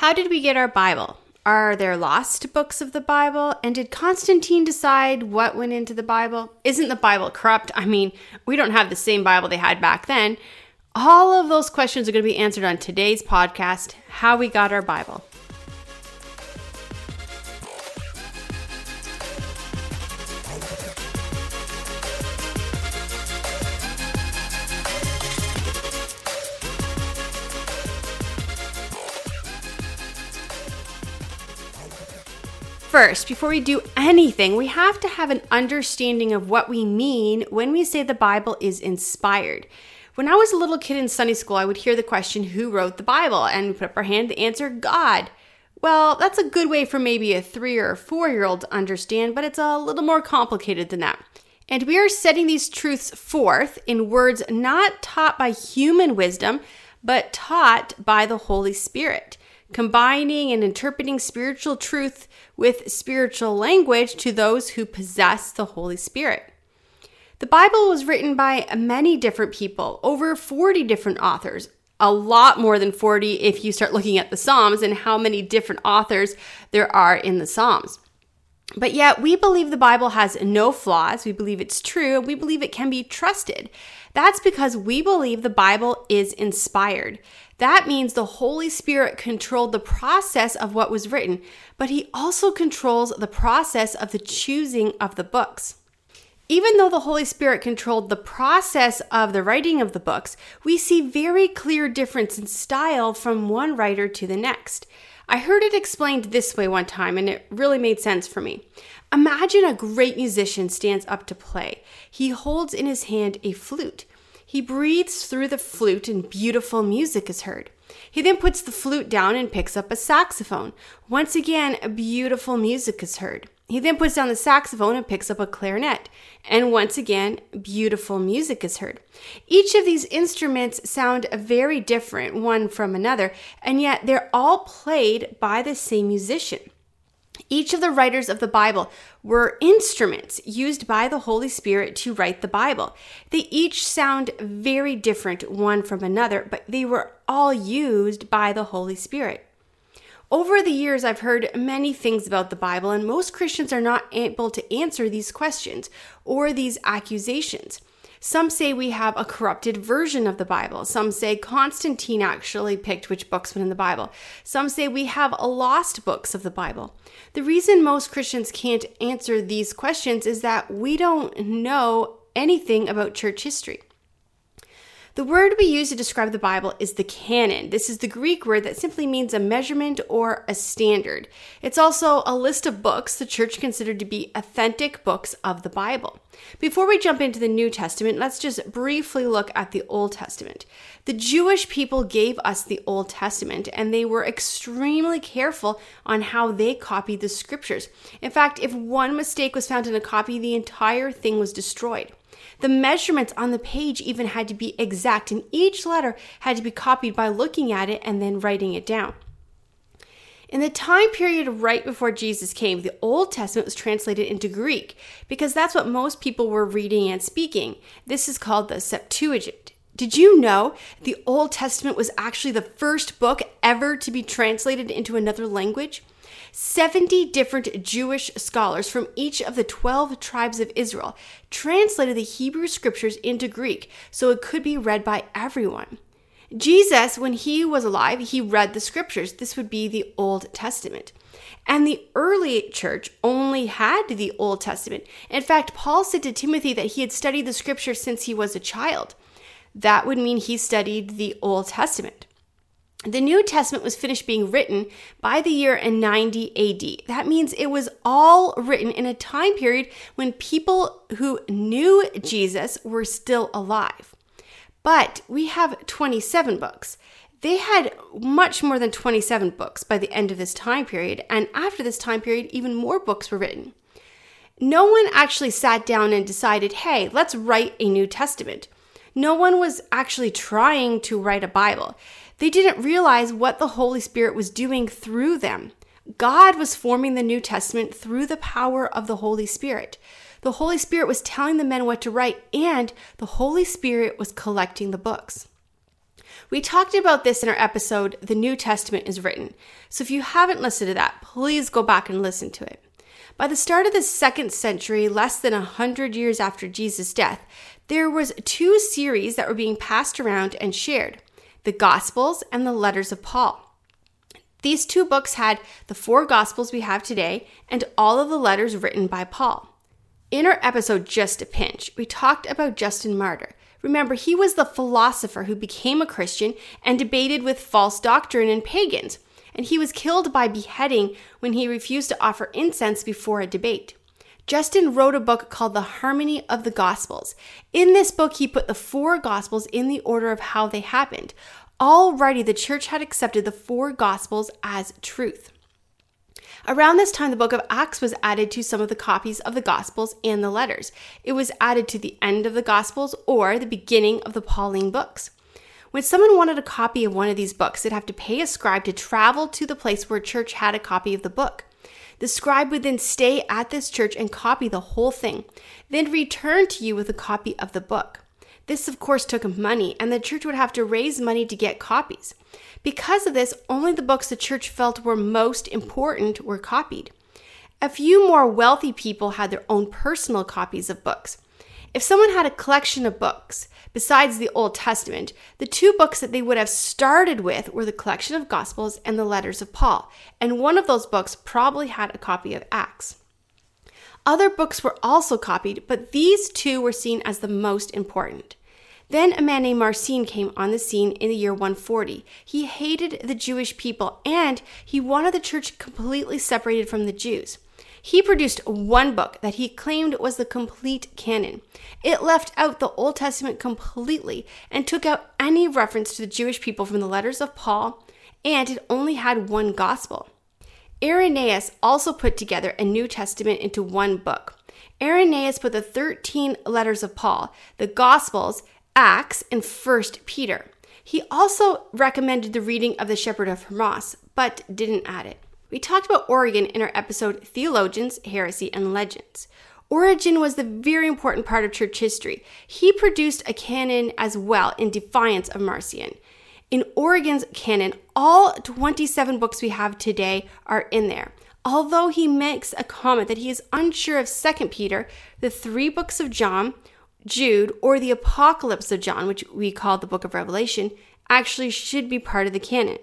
How did we get our Bible? Are there lost books of the Bible? And did Constantine decide what went into the Bible? Isn't the Bible corrupt? I mean, we don't have the same Bible they had back then. All of those questions are going to be answered on today's podcast How We Got Our Bible. First, before we do anything, we have to have an understanding of what we mean when we say the Bible is inspired. When I was a little kid in Sunday school, I would hear the question, Who wrote the Bible? And we put up our hand to answer, God. Well, that's a good way for maybe a three or four year old to understand, but it's a little more complicated than that. And we are setting these truths forth in words not taught by human wisdom, but taught by the Holy Spirit combining and interpreting spiritual truth with spiritual language to those who possess the Holy Spirit. The Bible was written by many different people, over 40 different authors, a lot more than 40 if you start looking at the Psalms and how many different authors there are in the Psalms. But yet, we believe the Bible has no flaws. We believe it's true. And we believe it can be trusted. That's because we believe the Bible is inspired. That means the Holy Spirit controlled the process of what was written, but He also controls the process of the choosing of the books. Even though the Holy Spirit controlled the process of the writing of the books, we see very clear difference in style from one writer to the next. I heard it explained this way one time and it really made sense for me. Imagine a great musician stands up to play. He holds in his hand a flute. He breathes through the flute and beautiful music is heard. He then puts the flute down and picks up a saxophone. Once again, beautiful music is heard. He then puts down the saxophone and picks up a clarinet. And once again, beautiful music is heard. Each of these instruments sound very different one from another, and yet they're all played by the same musician. Each of the writers of the Bible were instruments used by the Holy Spirit to write the Bible. They each sound very different one from another, but they were all used by the Holy Spirit. Over the years, I've heard many things about the Bible, and most Christians are not able to answer these questions or these accusations. Some say we have a corrupted version of the Bible. Some say Constantine actually picked which books went in the Bible. Some say we have lost books of the Bible. The reason most Christians can't answer these questions is that we don't know anything about church history. The word we use to describe the Bible is the canon. This is the Greek word that simply means a measurement or a standard. It's also a list of books the church considered to be authentic books of the Bible. Before we jump into the New Testament, let's just briefly look at the Old Testament. The Jewish people gave us the Old Testament, and they were extremely careful on how they copied the scriptures. In fact, if one mistake was found in a copy, the entire thing was destroyed. The measurements on the page even had to be exact, and each letter had to be copied by looking at it and then writing it down. In the time period right before Jesus came, the Old Testament was translated into Greek because that's what most people were reading and speaking. This is called the Septuagint. Did you know the Old Testament was actually the first book ever to be translated into another language? 70 different Jewish scholars from each of the 12 tribes of Israel translated the Hebrew scriptures into Greek so it could be read by everyone. Jesus, when he was alive, he read the scriptures. This would be the Old Testament. And the early church only had the Old Testament. In fact, Paul said to Timothy that he had studied the scriptures since he was a child. That would mean he studied the Old Testament. The New Testament was finished being written by the year in 90 AD. That means it was all written in a time period when people who knew Jesus were still alive. But we have 27 books. They had much more than 27 books by the end of this time period, and after this time period, even more books were written. No one actually sat down and decided, hey, let's write a New Testament. No one was actually trying to write a Bible. They didn't realize what the Holy Spirit was doing through them. God was forming the New Testament through the power of the Holy Spirit. The Holy Spirit was telling the men what to write, and the Holy Spirit was collecting the books. We talked about this in our episode, The New Testament is Written. So if you haven't listened to that, please go back and listen to it. By the start of the second century, less than a hundred years after Jesus' death, there was two series that were being passed around and shared: the Gospels and the Letters of Paul. These two books had the four Gospels we have today and all of the letters written by Paul. In our episode Just a Pinch, we talked about Justin Martyr. Remember, he was the philosopher who became a Christian and debated with false doctrine and pagans and he was killed by beheading when he refused to offer incense before a debate. Justin wrote a book called The Harmony of the Gospels. In this book, he put the four Gospels in the order of how they happened. Already, the church had accepted the four Gospels as truth. Around this time, the book of Acts was added to some of the copies of the Gospels and the letters. It was added to the end of the Gospels or the beginning of the Pauline books. When someone wanted a copy of one of these books, they'd have to pay a scribe to travel to the place where church had a copy of the book. The scribe would then stay at this church and copy the whole thing, then return to you with a copy of the book. This, of course, took money, and the church would have to raise money to get copies. Because of this, only the books the church felt were most important were copied. A few more wealthy people had their own personal copies of books. If someone had a collection of books, besides the Old Testament, the two books that they would have started with were the collection of Gospels and the letters of Paul, and one of those books probably had a copy of Acts. Other books were also copied, but these two were seen as the most important. Then a man named Marcion came on the scene in the year 140. He hated the Jewish people and he wanted the church completely separated from the Jews. He produced one book that he claimed was the complete canon. It left out the Old Testament completely and took out any reference to the Jewish people from the letters of Paul, and it only had one gospel. Irenaeus also put together a New Testament into one book. Irenaeus put the 13 letters of Paul, the Gospels, Acts, and 1 Peter. He also recommended the reading of the Shepherd of Hermas, but didn't add it. We talked about Origen in our episode Theologians, Heresy, and Legends. Origen was the very important part of church history. He produced a canon as well in defiance of Marcion. In Origen's canon, all 27 books we have today are in there. Although he makes a comment that he is unsure of 2 Peter, the three books of John, Jude, or the Apocalypse of John, which we call the book of Revelation, actually should be part of the canon.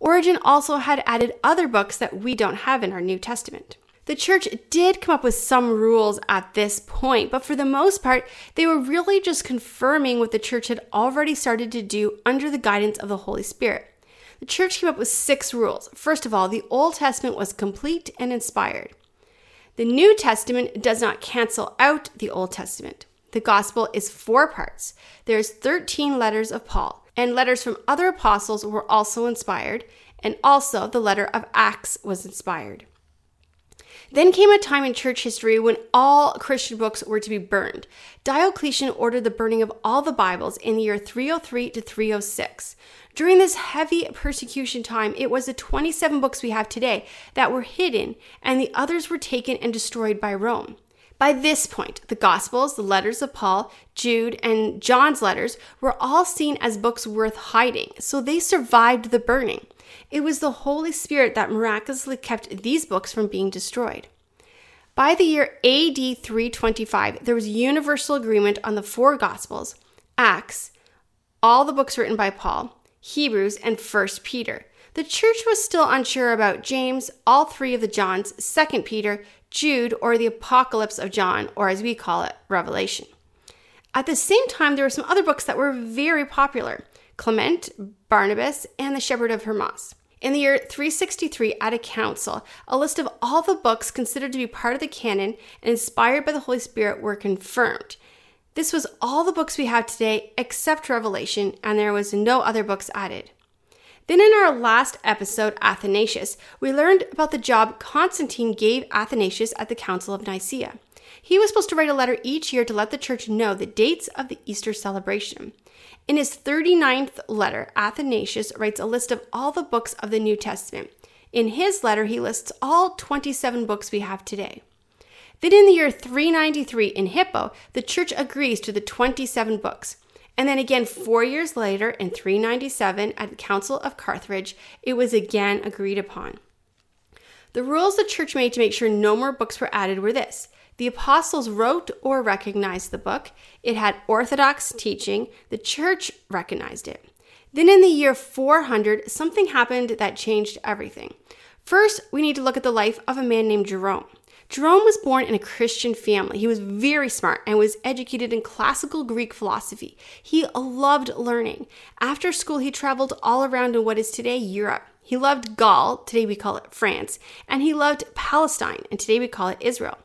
Origen also had added other books that we don't have in our New Testament. The church did come up with some rules at this point, but for the most part, they were really just confirming what the church had already started to do under the guidance of the Holy Spirit. The church came up with six rules. First of all, the Old Testament was complete and inspired. The New Testament does not cancel out the Old Testament. The gospel is four parts. There's 13 letters of Paul and letters from other apostles were also inspired, and also the letter of Acts was inspired. Then came a time in church history when all Christian books were to be burned. Diocletian ordered the burning of all the Bibles in the year 303 to 306. During this heavy persecution time, it was the 27 books we have today that were hidden, and the others were taken and destroyed by Rome. By this point, the Gospels, the letters of Paul, Jude, and John's letters were all seen as books worth hiding, so they survived the burning. It was the Holy Spirit that miraculously kept these books from being destroyed. By the year AD 325, there was universal agreement on the four Gospels, Acts, all the books written by Paul, Hebrews, and 1 Peter. The church was still unsure about James, all three of the Johns, 2 Peter, Jude, or the Apocalypse of John, or as we call it, Revelation. At the same time, there were some other books that were very popular Clement, Barnabas, and the Shepherd of Hermas. In the year 363, at a council, a list of all the books considered to be part of the canon and inspired by the Holy Spirit were confirmed. This was all the books we have today except Revelation, and there was no other books added. Then, in our last episode, Athanasius, we learned about the job Constantine gave Athanasius at the Council of Nicaea. He was supposed to write a letter each year to let the church know the dates of the Easter celebration. In his 39th letter, Athanasius writes a list of all the books of the New Testament. In his letter, he lists all 27 books we have today. Then in the year 393 in Hippo, the church agrees to the 27 books. And then again, four years later, in 397, at the Council of Carthage, it was again agreed upon. The rules the church made to make sure no more books were added were this the apostles wrote or recognized the book, it had orthodox teaching, the church recognized it. Then in the year 400, something happened that changed everything. First, we need to look at the life of a man named Jerome. Jerome was born in a Christian family. He was very smart and was educated in classical Greek philosophy. He loved learning. After school, he traveled all around in what is today Europe. He loved Gaul, today we call it France, and he loved Palestine, and today we call it Israel.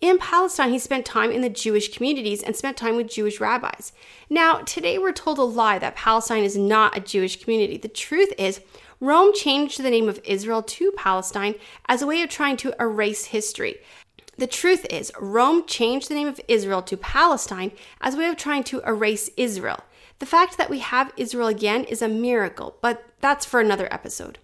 In Palestine, he spent time in the Jewish communities and spent time with Jewish rabbis. Now, today we're told a lie that Palestine is not a Jewish community. The truth is, Rome changed the name of Israel to Palestine as a way of trying to erase history. The truth is, Rome changed the name of Israel to Palestine as a way of trying to erase Israel. The fact that we have Israel again is a miracle, but that's for another episode.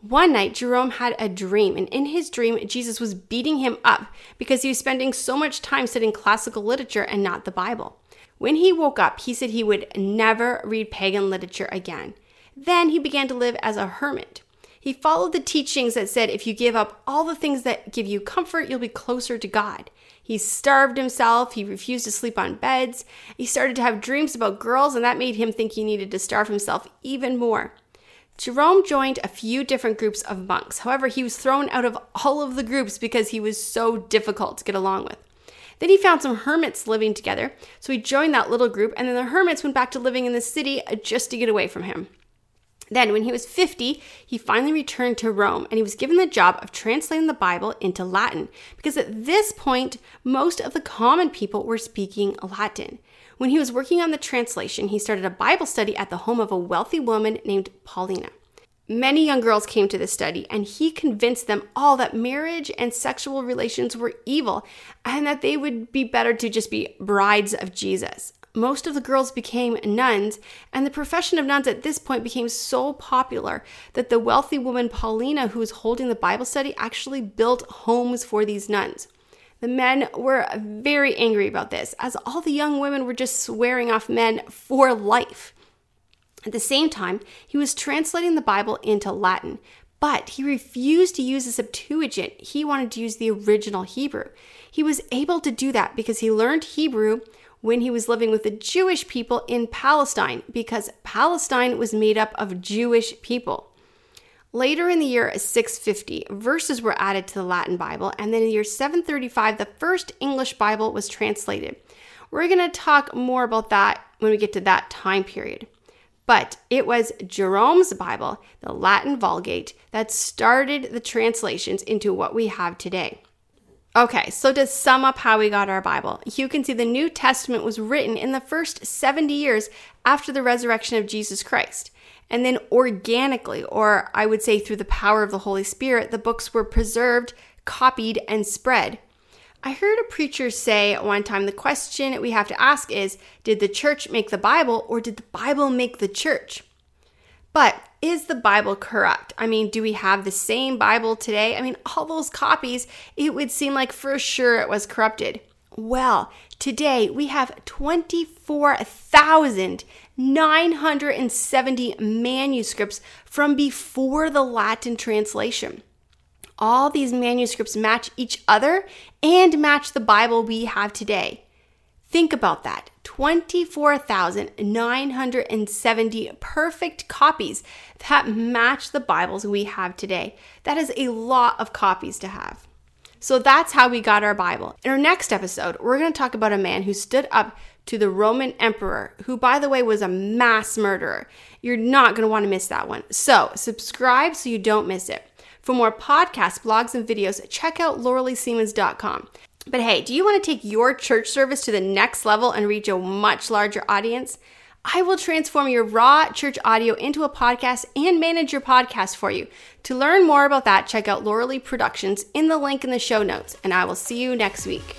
One night, Jerome had a dream, and in his dream, Jesus was beating him up because he was spending so much time studying classical literature and not the Bible. When he woke up, he said he would never read pagan literature again. Then he began to live as a hermit. He followed the teachings that said if you give up all the things that give you comfort, you'll be closer to God. He starved himself. He refused to sleep on beds. He started to have dreams about girls, and that made him think he needed to starve himself even more. Jerome joined a few different groups of monks. However, he was thrown out of all of the groups because he was so difficult to get along with. Then he found some hermits living together, so he joined that little group, and then the hermits went back to living in the city just to get away from him. Then, when he was 50, he finally returned to Rome and he was given the job of translating the Bible into Latin because at this point, most of the common people were speaking Latin. When he was working on the translation, he started a Bible study at the home of a wealthy woman named Paulina. Many young girls came to this study, and he convinced them all that marriage and sexual relations were evil and that they would be better to just be brides of Jesus most of the girls became nuns, and the profession of nuns at this point became so popular that the wealthy woman Paulina, who was holding the Bible study, actually built homes for these nuns. The men were very angry about this, as all the young women were just swearing off men for life. At the same time, he was translating the Bible into Latin, but he refused to use the Septuagint. He wanted to use the original Hebrew. He was able to do that because he learned Hebrew when he was living with the Jewish people in Palestine because Palestine was made up of Jewish people. Later in the year 650, verses were added to the Latin Bible, and then in the year 735, the first English Bible was translated. We're going to talk more about that when we get to that time period. But it was Jerome's Bible, the Latin Vulgate, that started the translations into what we have today. Okay, so to sum up how we got our Bible, you can see the New Testament was written in the first 70 years after the resurrection of Jesus Christ. And then organically, or I would say through the power of the Holy Spirit, the books were preserved, copied, and spread. I heard a preacher say one time the question we have to ask is Did the church make the Bible, or did the Bible make the church? But is the Bible corrupt? I mean, do we have the same Bible today? I mean, all those copies, it would seem like for sure it was corrupted. Well, today we have 24,970 manuscripts from before the Latin translation. All these manuscripts match each other and match the Bible we have today. Think about that 24,970 perfect copies that match the Bibles we have today. That is a lot of copies to have. So that's how we got our Bible. In our next episode, we're going to talk about a man who stood up to the Roman emperor, who, by the way, was a mass murderer. You're not going to want to miss that one. So, subscribe so you don't miss it. For more podcasts, blogs, and videos, check out lauraleesiemens.com. But hey, do you want to take your church service to the next level and reach a much larger audience? I will transform your raw church audio into a podcast and manage your podcast for you. To learn more about that, check out Lauralee Productions in the link in the show notes, and I will see you next week.